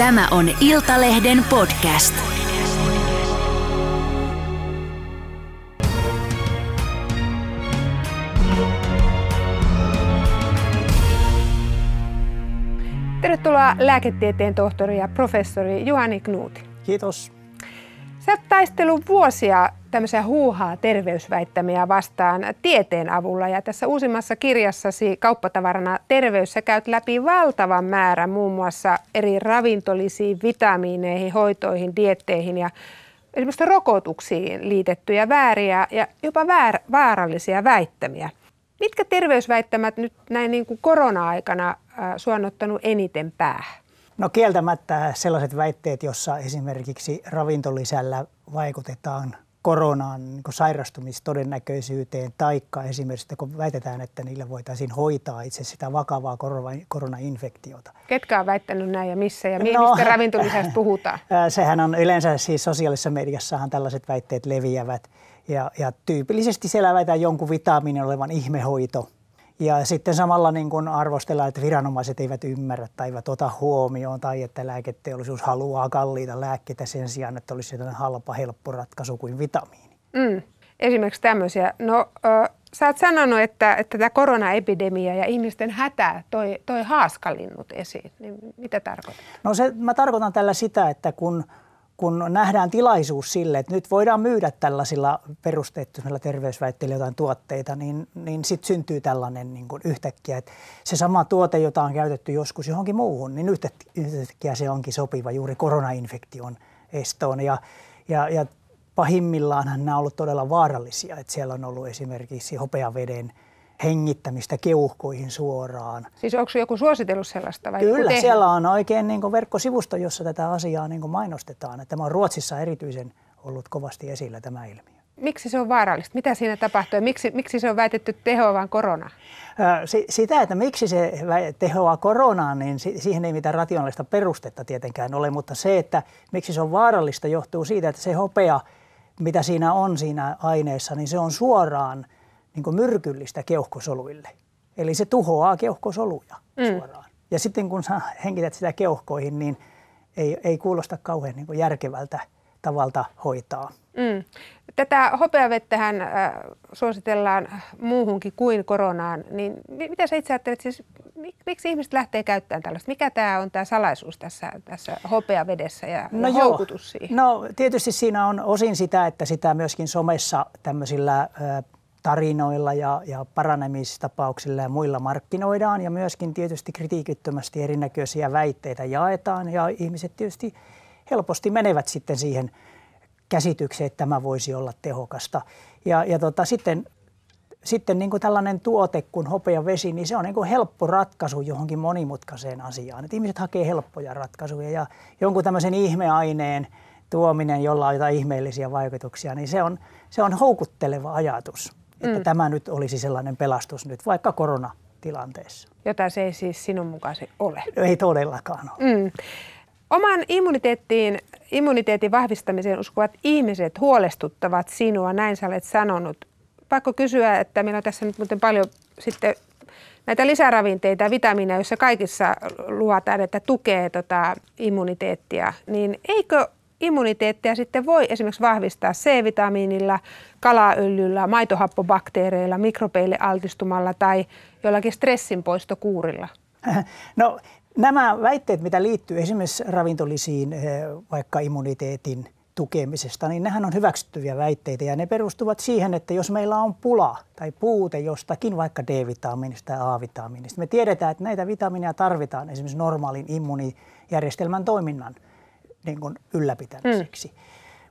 Tämä on Iltalehden podcast. Tervetuloa lääketieteen tohtori ja professori Juhani Knuuti. Kiitos. Sä oot taistellut vuosia tämmöisiä huuhaa terveysväittämiä vastaan tieteen avulla. Ja tässä uusimmassa kirjassasi kauppatavarana Terveys sä käyt läpi valtavan määrän muun muassa eri ravintolisiin, vitamiineihin, hoitoihin, dietteihin ja esimerkiksi rokotuksiin liitettyjä vääriä ja jopa väär, vaarallisia väittämiä. Mitkä terveysväittämät nyt näin niin kuin korona-aikana äh, sua eniten päähän? No kieltämättä sellaiset väitteet, jossa esimerkiksi ravintolisällä vaikutetaan koronaan niin sairastumistodennäköisyyteen, taikka esimerkiksi kun väitetään, että niillä voitaisiin hoitaa itse sitä vakavaa koronainfektiota. Ketkä on väittänyt näin ja missä ja no, mistä ravintolisästä puhutaan? Sehän on yleensä siis sosiaalisessa mediassahan tällaiset väitteet leviävät. Ja, ja tyypillisesti siellä väitetään jonkun vitamiinin olevan ihmehoito – ja sitten samalla niin kuin arvostellaan, että viranomaiset eivät ymmärrä tai eivät ota huomioon tai että lääketeollisuus haluaa kalliita lääkkeitä sen sijaan, että olisi sellainen halpa, helppo ratkaisu kuin vitamiini. Mm. Esimerkiksi tämmöisiä. No, ö, sä oot sanonut, että, että tämä koronaepidemia ja ihmisten hätä toi, toi haaskalinnut esiin. Niin mitä tarkoitat? No se, mä tarkoitan tällä sitä, että kun kun nähdään tilaisuus sille, että nyt voidaan myydä tällaisilla perusteettomilla terveysväitteillä jotain tuotteita, niin, niin sitten syntyy tällainen niin kuin yhtäkkiä, että se sama tuote, jota on käytetty joskus johonkin muuhun, niin yhtäkkiä se onkin sopiva juuri koronainfektion estoon. Ja, ja, ja pahimmillaanhan nämä on ollut todella vaarallisia, että siellä on ollut esimerkiksi hopeaveden hengittämistä keuhkoihin suoraan. Siis onko joku suositellut sellaista? Vai Kyllä, siellä on oikein niin verkkosivusto, jossa tätä asiaa niin mainostetaan. Tämä on Ruotsissa erityisen ollut kovasti esillä tämä ilmiö. Miksi se on vaarallista? Mitä siinä tapahtuu miksi, miksi se on väitetty tehoavan korona? Sitä, että miksi se tehoaa koronaan, niin siihen ei mitään rationaalista perustetta tietenkään ole, mutta se, että miksi se on vaarallista, johtuu siitä, että se hopea, mitä siinä on siinä aineessa, niin se on suoraan – niin kuin myrkyllistä keuhkosoluille. Eli se tuhoaa keuhkosoluja mm. suoraan. Ja sitten kun sä henkität sitä keuhkoihin, niin ei, ei kuulosta kauhean niin kuin järkevältä tavalta hoitaa. Mm. Tätä hopeavettähän äh, suositellaan muuhunkin kuin koronaan. Niin mitä sä itse ajattelet, siis, miksi ihmiset lähtee käyttämään tällaista? Mikä tämä on tämä salaisuus tässä, tässä hopeavedessä ja no houkutus siihen? No tietysti siinä on osin sitä, että sitä myöskin somessa tämmöisillä äh, tarinoilla ja, ja paranemistapauksilla ja muilla markkinoidaan ja myöskin tietysti kritiikittömästi erinäköisiä väitteitä jaetaan ja ihmiset tietysti helposti menevät sitten siihen käsitykseen, että tämä voisi olla tehokasta. Ja, ja tota, sitten, sitten niin kuin tällainen tuote kuin hopea vesi, niin se on niin kuin helppo ratkaisu johonkin monimutkaiseen asiaan. Et ihmiset hakee helppoja ratkaisuja ja jonkun tämmöisen ihmeaineen tuominen, jolla on jotain ihmeellisiä vaikutuksia, niin se on, se on houkutteleva ajatus että mm. tämä nyt olisi sellainen pelastus nyt vaikka koronatilanteessa. Jota se ei siis sinun mukaasi ole. Ei todellakaan ole. Mm. Oman immuniteettiin, immuniteetin vahvistamiseen uskovat ihmiset huolestuttavat sinua, näin sä olet sanonut. Pakko kysyä, että meillä on tässä nyt muuten paljon sitten näitä lisäravinteita ja vitamiineja, joissa kaikissa luvataan, että tukee tota immuniteettia, niin eikö immuniteettia sitten voi esimerkiksi vahvistaa C-vitamiinilla, kalaöljyllä, maitohappobakteereilla, mikrobeille altistumalla tai jollakin stressinpoistokuurilla? No nämä väitteet, mitä liittyy esimerkiksi ravintolisiin, eh, vaikka immuniteetin tukemisesta, niin nehän on hyväksyttyviä väitteitä ja ne perustuvat siihen, että jos meillä on pula tai puute jostakin, vaikka D-vitamiinista ja A-vitamiinista, me tiedetään, että näitä vitamiineja tarvitaan esimerkiksi normaalin immuunijärjestelmän toiminnan – niin kuin ylläpitämiseksi. Mm.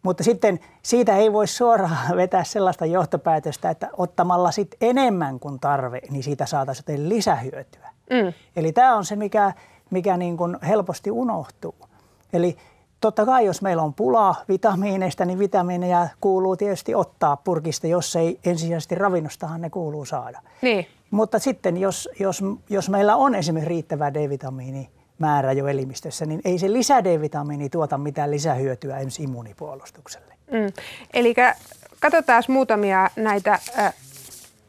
Mutta sitten siitä ei voi suoraan vetää sellaista johtopäätöstä, että ottamalla sit enemmän kuin tarve, niin siitä saataisiin lisähyötyä. Mm. Eli tämä on se, mikä, mikä niin kuin helposti unohtuu. Eli totta kai, jos meillä on pulaa vitamiineista, niin vitamiineja kuuluu tietysti ottaa purkista, jos ei ensisijaisesti ravinnostahan ne kuuluu saada. Niin. Mutta sitten, jos, jos, jos meillä on esimerkiksi riittävää D-vitamiini, määrä jo elimistössä, niin ei se lisä D-vitamiini tuota mitään lisähyötyä ensi immunipuolustukselle. Mm. Eli katsotaan muutamia näitä äh,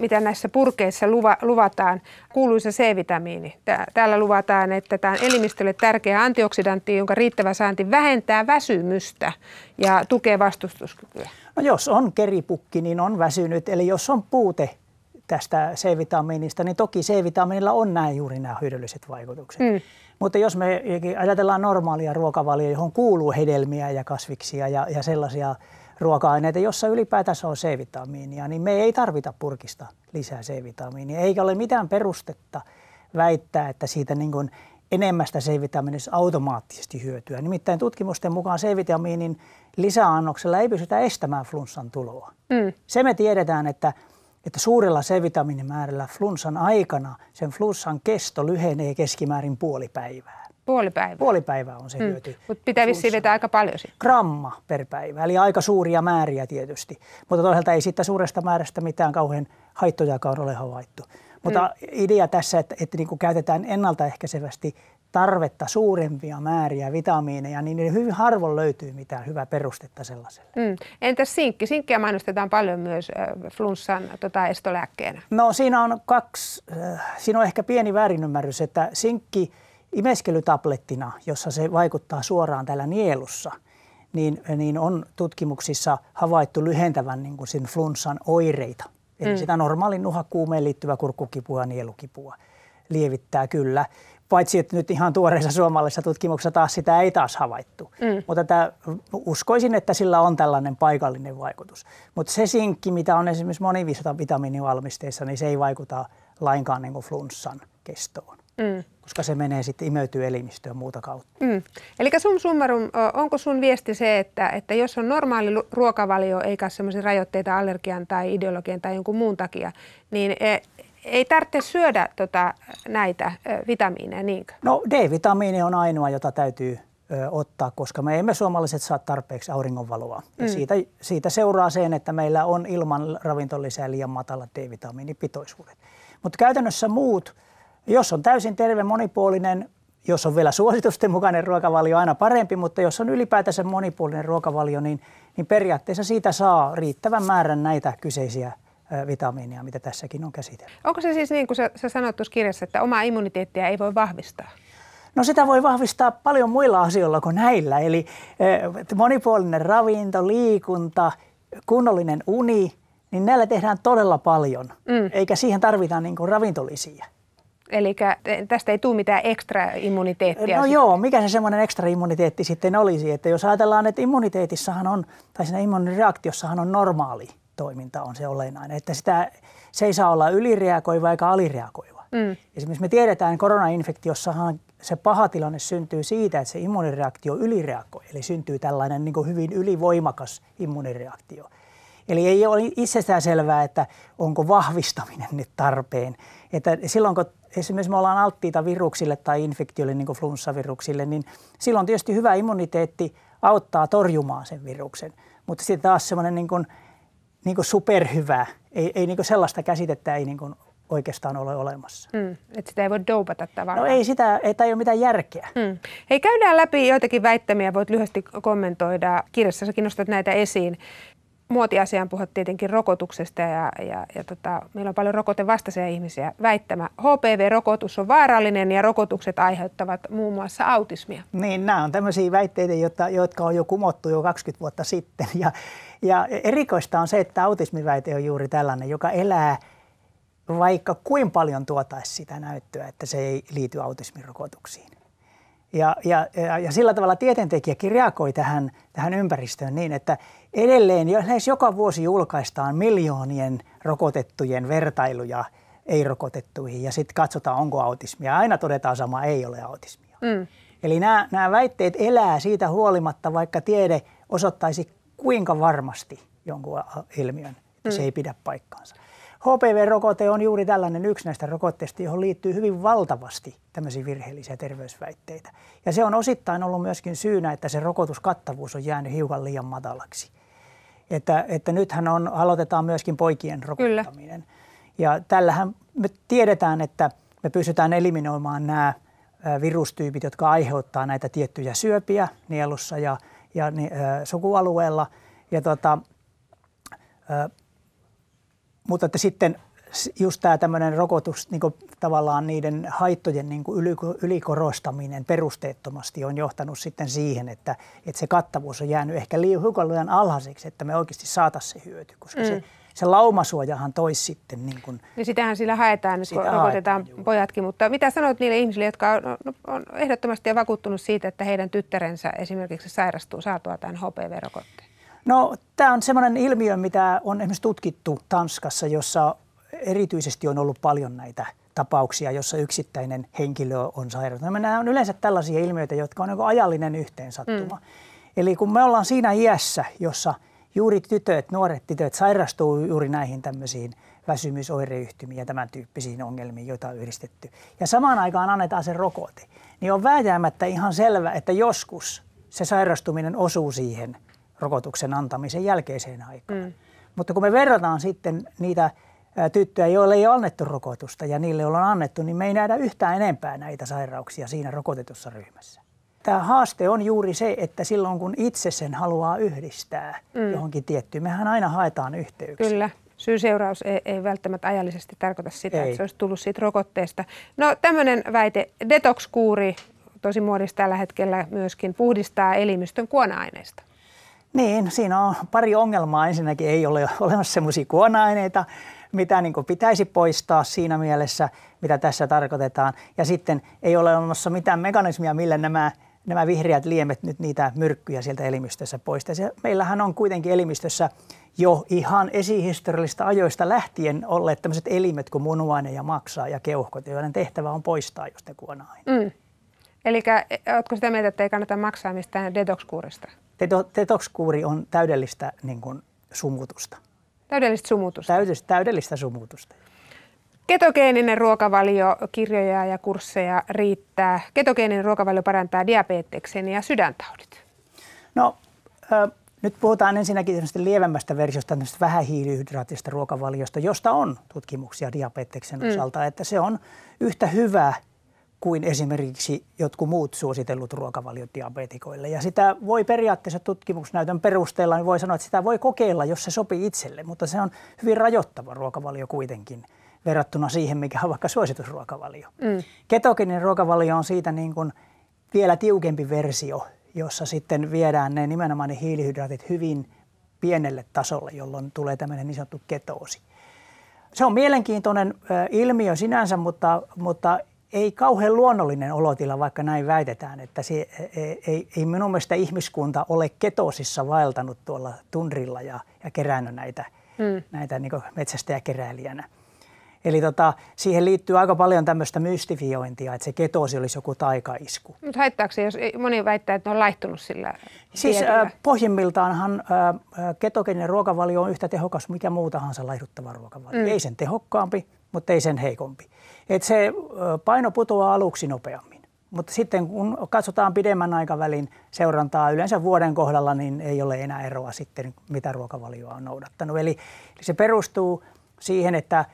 mitä näissä purkeissa luva, luvataan, kuuluisa C-vitamiini. Täällä luvataan, että tämä on elimistölle tärkeä antioksidantti, jonka riittävä saanti vähentää väsymystä ja tukee vastustuskykyä. No jos on keripukki, niin on väsynyt. Eli jos on puute tästä C-vitamiinista, niin toki C-vitamiinilla on näin juuri nämä hyödylliset vaikutukset. Mm. Mutta jos me ajatellaan normaalia ruokavalioa, johon kuuluu hedelmiä ja kasviksia ja, ja sellaisia ruoka-aineita, jossa ylipäätänsä on C-vitamiinia, niin me ei tarvita purkista lisää C-vitamiinia. Eikä ole mitään perustetta väittää, että siitä niin kuin enemmästä C-vitamiinista automaattisesti hyötyä. Nimittäin tutkimusten mukaan C-vitamiinin lisäannoksella ei pystytä estämään flunssan tuloa. Mm. Se me tiedetään, että, että suurella C-vitamiinimäärällä flunssan aikana sen flunssan kesto lyhenee keskimäärin puoli päivää. Puoli päivää? Puoli päivää on se mm. hyöty. Mutta pitää vissiin vetää aika paljon sitten. Gramma per päivä, eli aika suuria määriä tietysti. Mutta toisaalta ei siitä suuresta määrästä mitään kauhean haittojakaan ole havaittu. Mutta mm. idea tässä, että, että niin kuin käytetään ennaltaehkäisevästi tarvetta suurempia määriä vitamiineja, niin hyvin harvoin löytyy mitään hyvää perustetta sellaiselle. Mm. Entäs sinkki? Sinkkiä mainostetaan paljon myös äh, flunssan tota, estolääkkeenä. No siinä on kaksi, äh, siinä on ehkä pieni väärinymmärrys, että sinkki imeskelytablettina, jossa se vaikuttaa suoraan täällä nielussa, niin, niin on tutkimuksissa havaittu lyhentävän niin kuin sen flunssan oireita. Eli mm. sitä normaalin nuhakuumeen liittyvää kurkkukipua ja nielukipua lievittää kyllä. Paitsi, että nyt ihan tuoreissa suomalaisissa tutkimuksissa taas sitä ei taas havaittu. Mm. Mutta tämä, uskoisin, että sillä on tällainen paikallinen vaikutus. Mutta se sinkki, mitä on esimerkiksi monivitamiinivalmisteissa, niin se ei vaikuta lainkaan niin kuin flunssan kestoon. Mm. koska se menee sitten imeytyy elimistöön muuta kautta. Mm. Eli sun summarum, onko sun viesti se, että, että jos on normaali ruokavalio eikä sellaisia rajoitteita allergian tai ideologian tai jonkun muun takia, niin e, ei tarvitse syödä tota, näitä vitamiineja niinkö? No D-vitamiini on ainoa, jota täytyy ö, ottaa, koska me emme suomalaiset saa tarpeeksi auringonvaloa. Mm. Ja siitä, siitä seuraa sen, että meillä on ilman ravintolisää liian matalat D-vitamiinipitoisuudet. Mutta käytännössä muut, jos on täysin terve, monipuolinen, jos on vielä suositusten mukainen ruokavalio aina parempi, mutta jos on ylipäätänsä monipuolinen ruokavalio, niin, niin periaatteessa siitä saa riittävän määrän näitä kyseisiä vitamiinia, mitä tässäkin on käsitelty. Onko se siis niin kuin sä, sä sanoit tuossa kirjassa, että oma immuniteettia ei voi vahvistaa? No sitä voi vahvistaa paljon muilla asioilla kuin näillä. Eli monipuolinen ravinto, liikunta, kunnollinen uni, niin näillä tehdään todella paljon. Mm. Eikä siihen tarvita niin kuin ravintolisiä. Eli tästä ei tule mitään ekstra immuniteettia. No sitten. joo, mikä se semmoinen ekstra immuniteetti sitten olisi, että jos ajatellaan, että immuniteetissahan on, tai siinä immunireaktiossahan on normaali toiminta on se olennainen, että sitä, se ei saa olla ylireagoiva eikä alireagoiva. Mm. Esimerkiksi me tiedetään, että koronainfektiossahan se paha tilanne syntyy siitä, että se immunireaktio ylireagoi, eli syntyy tällainen niin hyvin ylivoimakas immunireaktio. Eli ei ole itsestään selvää, että onko vahvistaminen nyt tarpeen. Että silloin kun esimerkiksi me ollaan alttiita viruksille tai infektioille, niin kuin flunssaviruksille, niin silloin tietysti hyvä immuniteetti auttaa torjumaan sen viruksen. Mutta sitten taas semmoinen niin niin kuin superhyvä, ei, ei niin kuin sellaista käsitettä ei niin kuin oikeastaan ole olemassa. Mm, että sitä ei voi doupata tavallaan. No ei sitä, ei, ei ole mitään järkeä. Mm. Hei, käydään läpi joitakin väittämiä, voit lyhyesti kommentoida. Kirjassasi nostat näitä esiin muotiasiaan puhut tietenkin rokotuksesta ja, ja, ja tota, meillä on paljon rokotevastaisia ihmisiä väittämä. HPV-rokotus on vaarallinen ja rokotukset aiheuttavat muun muassa autismia. Niin, nämä on tämmöisiä väitteitä, jotka, jotka on jo kumottu jo 20 vuotta sitten. Ja, ja erikoista on se, että autismiväite on juuri tällainen, joka elää vaikka kuin paljon tuotaisi sitä näyttöä, että se ei liity autismirokotuksiin. Ja, ja, ja, ja sillä tavalla tieteentekijäkin reagoi tähän, tähän ympäristöön niin, että edelleen lähes joka vuosi julkaistaan miljoonien rokotettujen vertailuja ei-rokotettuihin ja sitten katsotaan, onko autismia. Aina todetaan sama, ei ole autismia. Mm. Eli nämä, nämä väitteet elää siitä huolimatta, vaikka tiede osoittaisi kuinka varmasti jonkun ilmiön, että mm. se ei pidä paikkaansa. HPV-rokote on juuri tällainen yksi näistä rokotteista, johon liittyy hyvin valtavasti tämmöisiä virheellisiä terveysväitteitä. Ja se on osittain ollut myöskin syynä, että se rokotuskattavuus on jäänyt hiukan liian matalaksi. Että, että nythän on, aloitetaan myöskin poikien rokottaminen. Kyllä. Ja tällähän me tiedetään, että me pystytään eliminoimaan nämä virustyypit, jotka aiheuttaa näitä tiettyjä syöpiä nielussa ja, ja äh, sukualueella. Ja tota, mutta että sitten just tämä tämmöinen rokotus, niin kuin tavallaan niiden haittojen niin kuin ylikorostaminen perusteettomasti on johtanut sitten siihen, että, että se kattavuus on jäänyt ehkä liian liian alhaiseksi, että me oikeasti saataisiin se hyöty, koska mm. se, se laumasuojahan toisi sitten. Niin, kuin, niin sitähän sillä haetaan, kun rokotetaan haetaan, pojatkin. Mutta mitä sanot niille ihmisille, jotka on, on ehdottomasti vakuuttunut siitä, että heidän tyttärensä esimerkiksi sairastuu saatua tämän HPV-rokotteen? No tämä on semmoinen ilmiö, mitä on esimerkiksi tutkittu Tanskassa, jossa erityisesti on ollut paljon näitä tapauksia, jossa yksittäinen henkilö on sairastunut. Nämä on yleensä tällaisia ilmiöitä, jotka on niin ajallinen yhteensattuma. Mm. Eli kun me ollaan siinä iässä, jossa juuri tytöt, nuoret tytöt sairastuu juuri näihin tämmöisiin väsymysoireyhtymiin ja tämän tyyppisiin ongelmiin, joita on yhdistetty. Ja samaan aikaan annetaan se rokote. Niin on vääjäämättä ihan selvä, että joskus se sairastuminen osuu siihen rokotuksen antamisen jälkeiseen aikaan. Mm. Mutta kun me verrataan sitten niitä tyttöjä, joille ei ole annettu rokotusta ja niille, joille on annettu, niin me ei nähdä yhtään enempää näitä sairauksia siinä rokotetussa ryhmässä. Tämä haaste on juuri se, että silloin kun itse sen haluaa yhdistää mm. johonkin tiettyyn, mehän aina haetaan yhteyksiä. Kyllä. Syy-seuraus ei, ei välttämättä ajallisesti tarkoita sitä, ei. että se olisi tullut siitä rokotteesta. No tämmöinen väite, detox-kuuri, tosi muodista tällä hetkellä myöskin, puhdistaa elimistön kuona-aineista. Niin, siinä on pari ongelmaa. Ensinnäkin ei ole olemassa semmoisia kuona-aineita, mitä niin pitäisi poistaa siinä mielessä, mitä tässä tarkoitetaan. Ja sitten ei ole olemassa mitään mekanismia, millä nämä, nämä vihreät liemet nyt niitä myrkkyjä sieltä elimistössä poistaisi. Meillähän on kuitenkin elimistössä jo ihan esihistoriallisista ajoista lähtien olleet tämmöiset elimet kuin munuaine ja maksaa ja keuhkot, joiden tehtävä on poistaa just ne kuona mm. Eli oletko sitä mieltä, että ei kannata maksaa mistään detox-kuurista? Detox-kuuri on täydellistä niin kuin, sumutusta. Täydellistä sumutusta. Täydellistä, täydellistä sumutusta. Ketogeeninen ruokavalio, kirjoja ja kursseja riittää. Ketogeeninen ruokavalio parantaa diabeteksen ja sydäntaudit. No, äh, nyt puhutaan ensinnäkin lievemmästä versiosta, vähähiilihydraattista ruokavaliosta, josta on tutkimuksia diabeteksen mm. osalta, että se on yhtä hyvä kuin esimerkiksi jotkut muut suositellut ruokavaliot diabetikoille. Ja sitä voi periaatteessa tutkimusnäytön perusteella, niin voi sanoa, että sitä voi kokeilla, jos se sopii itselle, mutta se on hyvin rajoittava ruokavalio kuitenkin verrattuna siihen, mikä on vaikka suositusruokavalio. Mm. Ketogeeninen ruokavalio on siitä niin kuin vielä tiukempi versio, jossa sitten viedään ne nimenomaan ne hiilihydraatit hyvin pienelle tasolle, jolloin tulee tämmöinen niin sanottu ketoosi. Se on mielenkiintoinen ilmiö sinänsä, mutta, mutta ei kauhean luonnollinen olotila, vaikka näin väitetään, että se, ei, ei, ei minun mielestä ihmiskunta ole ketosissa vaeltanut tuolla tundrilla ja, ja kerännyt näitä, mm. näitä niin metsästäjäkeräilijänä. Eli tota, siihen liittyy aika paljon tämmöistä mystifiointia, että se ketoosi olisi joku taikaisku. Mutta haittaako se, jos moni väittää, että ne on laihtunut sillä Siis äh, pohjimmiltaanhan äh, ketogeninen ruokavalio on yhtä tehokas mikä muu tahansa laihduttava ruokavalio. Mm. Ei sen tehokkaampi, mutta ei sen heikompi. Et se paino putoaa aluksi nopeammin. Mutta sitten kun katsotaan pidemmän aikavälin seurantaa yleensä vuoden kohdalla, niin ei ole enää eroa sitten, mitä ruokavalioa on noudattanut. Eli se perustuu siihen, että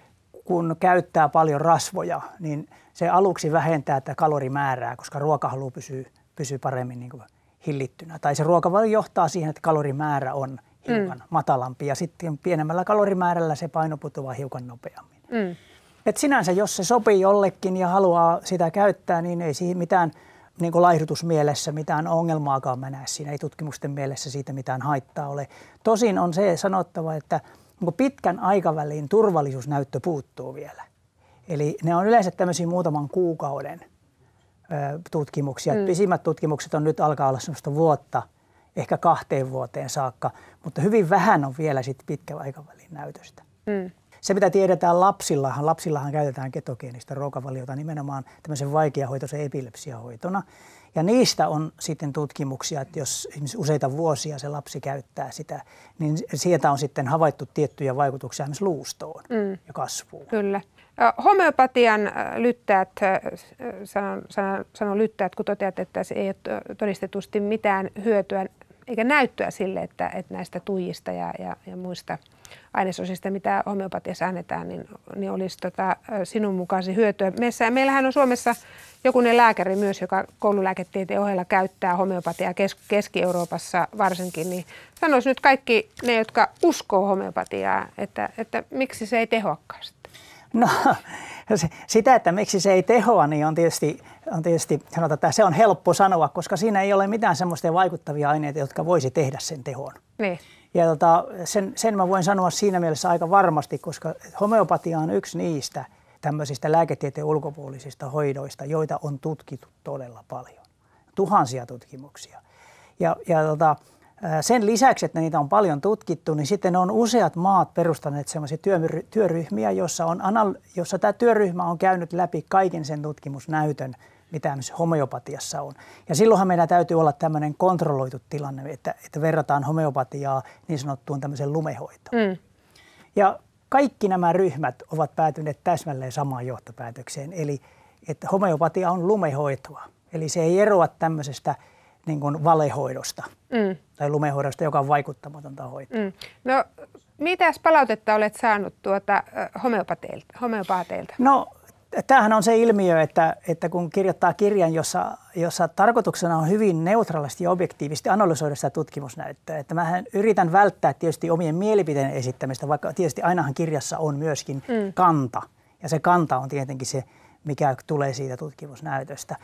kun käyttää paljon rasvoja, niin se aluksi vähentää tätä kalorimäärää, koska ruokahalu pysyy, pysyy paremmin niin kuin hillittynä. Tai se ruokavalio johtaa siihen, että kalorimäärä on hiukan mm. matalampi ja sitten pienemmällä kalorimäärällä se paino putoaa hiukan nopeammin. Mm. Et sinänsä, jos se sopii jollekin ja haluaa sitä käyttää, niin ei siihen mitään niin kuin laihdutusmielessä mitään ongelmaakaan mä näe siinä. Ei tutkimusten mielessä siitä mitään haittaa ole. Tosin on se sanottava, että pitkän aikavälin turvallisuusnäyttö puuttuu vielä. Eli ne on yleensä tämmöisiä muutaman kuukauden tutkimuksia. Mm. Pisimmät tutkimukset on nyt alkaa olla semmoista vuotta, ehkä kahteen vuoteen saakka, mutta hyvin vähän on vielä sit pitkän aikavälin näytöstä. Mm. Se, mitä tiedetään lapsillahan, lapsillahan käytetään ketogeenistä ruokavaliota nimenomaan tämmöisen vaikeahoitoisen epilepsiahoitona. Ja niistä on sitten tutkimuksia, että jos useita vuosia se lapsi käyttää sitä, niin sieltä on sitten havaittu tiettyjä vaikutuksia esimerkiksi luustoon mm. ja kasvuun. Kyllä. Homeopatian lyttäät, sanon, sanon, sanon lyttäät, kun toteat, että se ei ole todistetusti mitään hyötyä eikä näyttöä sille, että, että näistä tuijista ja, ja, ja muista ainesosista, mitä homeopatiassa annetaan, niin, niin olisi tota, sinun mukaasi hyötyä. Meissä, meillähän on Suomessa jokunen lääkäri myös, joka koululääketieteen ohella käyttää homeopatiaa kes, Keski-Euroopassa varsinkin, niin sanoisi nyt kaikki ne, jotka uskoo homeopatiaa, että, että miksi se ei tehokkaasti? No sitä, että miksi se ei tehoa, niin on tietysti, on tietysti sanotaan, että se on helppo sanoa, koska siinä ei ole mitään semmoista vaikuttavia aineita, jotka voisi tehdä sen tehon. Niin. Ja tota, sen, sen mä voin sanoa siinä mielessä aika varmasti, koska homeopatia on yksi niistä tämmöisistä lääketieteen ulkopuolisista hoidoista, joita on tutkittu todella paljon. Tuhansia tutkimuksia. Ja, ja tota, sen lisäksi, että niitä on paljon tutkittu, niin sitten on useat maat perustaneet sellaisia työryhmiä, jossa, on, jossa tämä työryhmä on käynyt läpi kaiken sen tutkimusnäytön, mitä homeopatiassa on. Ja silloinhan meidän täytyy olla tämmöinen kontrolloitu tilanne, että, että verrataan homeopatiaa niin sanottuun tämmöiseen lumehoitoon. Mm. Ja kaikki nämä ryhmät ovat päätyneet täsmälleen samaan johtopäätökseen, eli että homeopatia on lumehoitoa. Eli se ei eroa tämmöisestä niin kuin valehoidosta mm. tai lumehoidosta, joka on vaikuttamatonta hoitoa. Mm. No, mitäs palautetta olet saanut tuota homeopaateilta? No, tämähän on se ilmiö, että, että kun kirjoittaa kirjan, jossa, jossa tarkoituksena on hyvin neutraalisti ja objektiivisesti analysoida sitä tutkimusnäyttöä, että mä yritän välttää tietysti omien mielipiteen esittämistä, vaikka tietysti ainahan kirjassa on myöskin mm. kanta. Ja se kanta on tietenkin se, mikä tulee siitä tutkimusnäytöstä.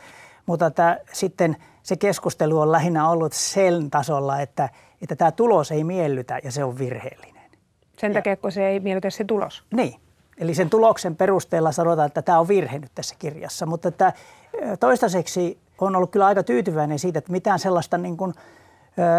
Mutta että sitten se keskustelu on lähinnä ollut sen tasolla, että, että tämä tulos ei miellytä ja se on virheellinen. Sen takia, kun se ei miellytä se tulos? Niin. Eli sen tuloksen perusteella sanotaan, että tämä on virhe nyt tässä kirjassa. Mutta että toistaiseksi on ollut kyllä aika tyytyväinen siitä, että mitään sellaista niin kuin,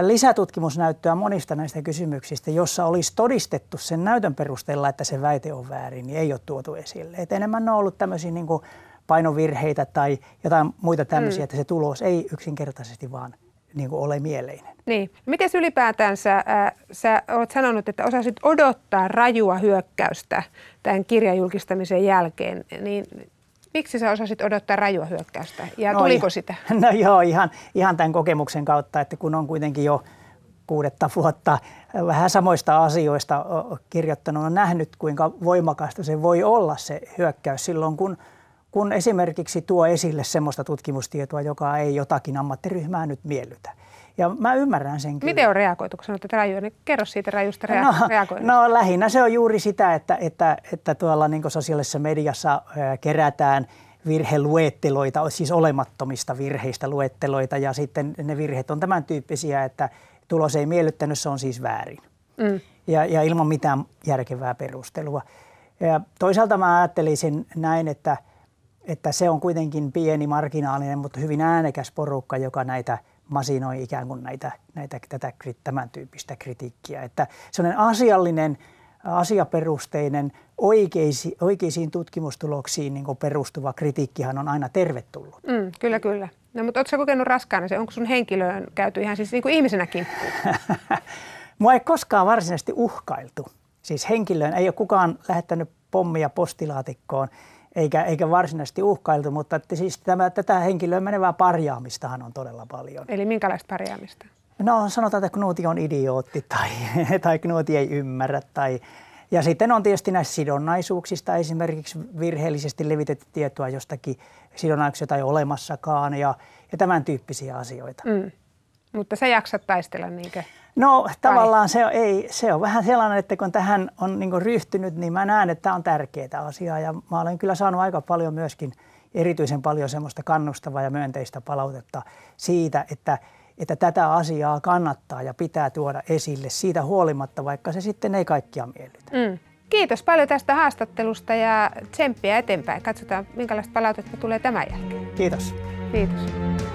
lisätutkimusnäyttöä monista näistä kysymyksistä, jossa olisi todistettu sen näytön perusteella, että se väite on väärin, niin ei ole tuotu esille. Et enemmän on ollut tämmöisiä niin kuin painovirheitä tai jotain muita tämmöisiä, mm. että se tulos ei yksinkertaisesti vaan niin kuin ole mieleinen. Niin. Miten ylipäätään sä, äh, sä olet sanonut, että osasit odottaa rajua hyökkäystä tämän kirjan julkistamisen jälkeen, niin miksi sä osasit odottaa rajua hyökkäystä ja no, tuliko sitä? No joo, ihan, ihan tämän kokemuksen kautta, että kun on kuitenkin jo kuudetta vuotta vähän samoista asioista kirjoittanut, on nähnyt kuinka voimakasta se voi olla se hyökkäys silloin, kun – kun esimerkiksi tuo esille semmoista tutkimustietoa, joka ei jotakin ammattiryhmää nyt miellytä. Ja mä ymmärrän sen kyllä. Miten on reagoitu, kun sanot, että raju, niin kerro siitä rajusta rea- no, reagoinnista. No lähinnä se on juuri sitä, että, että, että tuolla niin sosiaalisessa mediassa kerätään virheluetteloita, siis olemattomista virheistä luetteloita ja sitten ne virheet on tämän tyyppisiä, että tulos ei miellyttänyt, se on siis väärin. Mm. Ja, ja ilman mitään järkevää perustelua. Ja toisaalta mä ajattelisin näin, että – että se on kuitenkin pieni, marginaalinen, mutta hyvin äänekäs porukka, joka näitä masinoi ikään kuin näitä, näitä tätä, tämän tyyppistä kritiikkiä. Että sellainen asiallinen, asiaperusteinen, oikeisi, oikeisiin tutkimustuloksiin niin perustuva kritiikkihan on aina tervetullut. Mm, kyllä, kyllä. No, mutta oletko kokenut raskaana se? Onko sun henkilöön käyty ihan siis niin kuin ihmisenä kimppuun? Mua ei koskaan varsinaisesti uhkailtu. Siis henkilöön ei ole kukaan lähettänyt pommia postilaatikkoon eikä, eikä varsinaisesti uhkailtu, mutta että siis tämä, tätä henkilöä menevää parjaamistahan on todella paljon. Eli minkälaista parjaamista? No sanotaan, että Knuuti on idiootti tai, tai Knuuti ei ymmärrä. Tai, ja sitten on tietysti näistä sidonnaisuuksista esimerkiksi virheellisesti levitetty tietoa jostakin sidonnaisuuksia tai olemassakaan ja, ja tämän tyyppisiä asioita. Mm. Mutta se jaksat taistella niinkö? No tavallaan se, ei, se on vähän sellainen, että kun tähän on niin ryhtynyt, niin mä näen, että tämä on tärkeää asiaa. Ja mä olen kyllä saanut aika paljon myöskin, erityisen paljon semmoista kannustavaa ja myönteistä palautetta siitä, että, että tätä asiaa kannattaa ja pitää tuoda esille siitä huolimatta, vaikka se sitten ei kaikkia miellytä. Mm. Kiitos paljon tästä haastattelusta ja tsemppiä eteenpäin. Katsotaan, minkälaista palautetta tulee tämän jälkeen. Kiitos. Kiitos.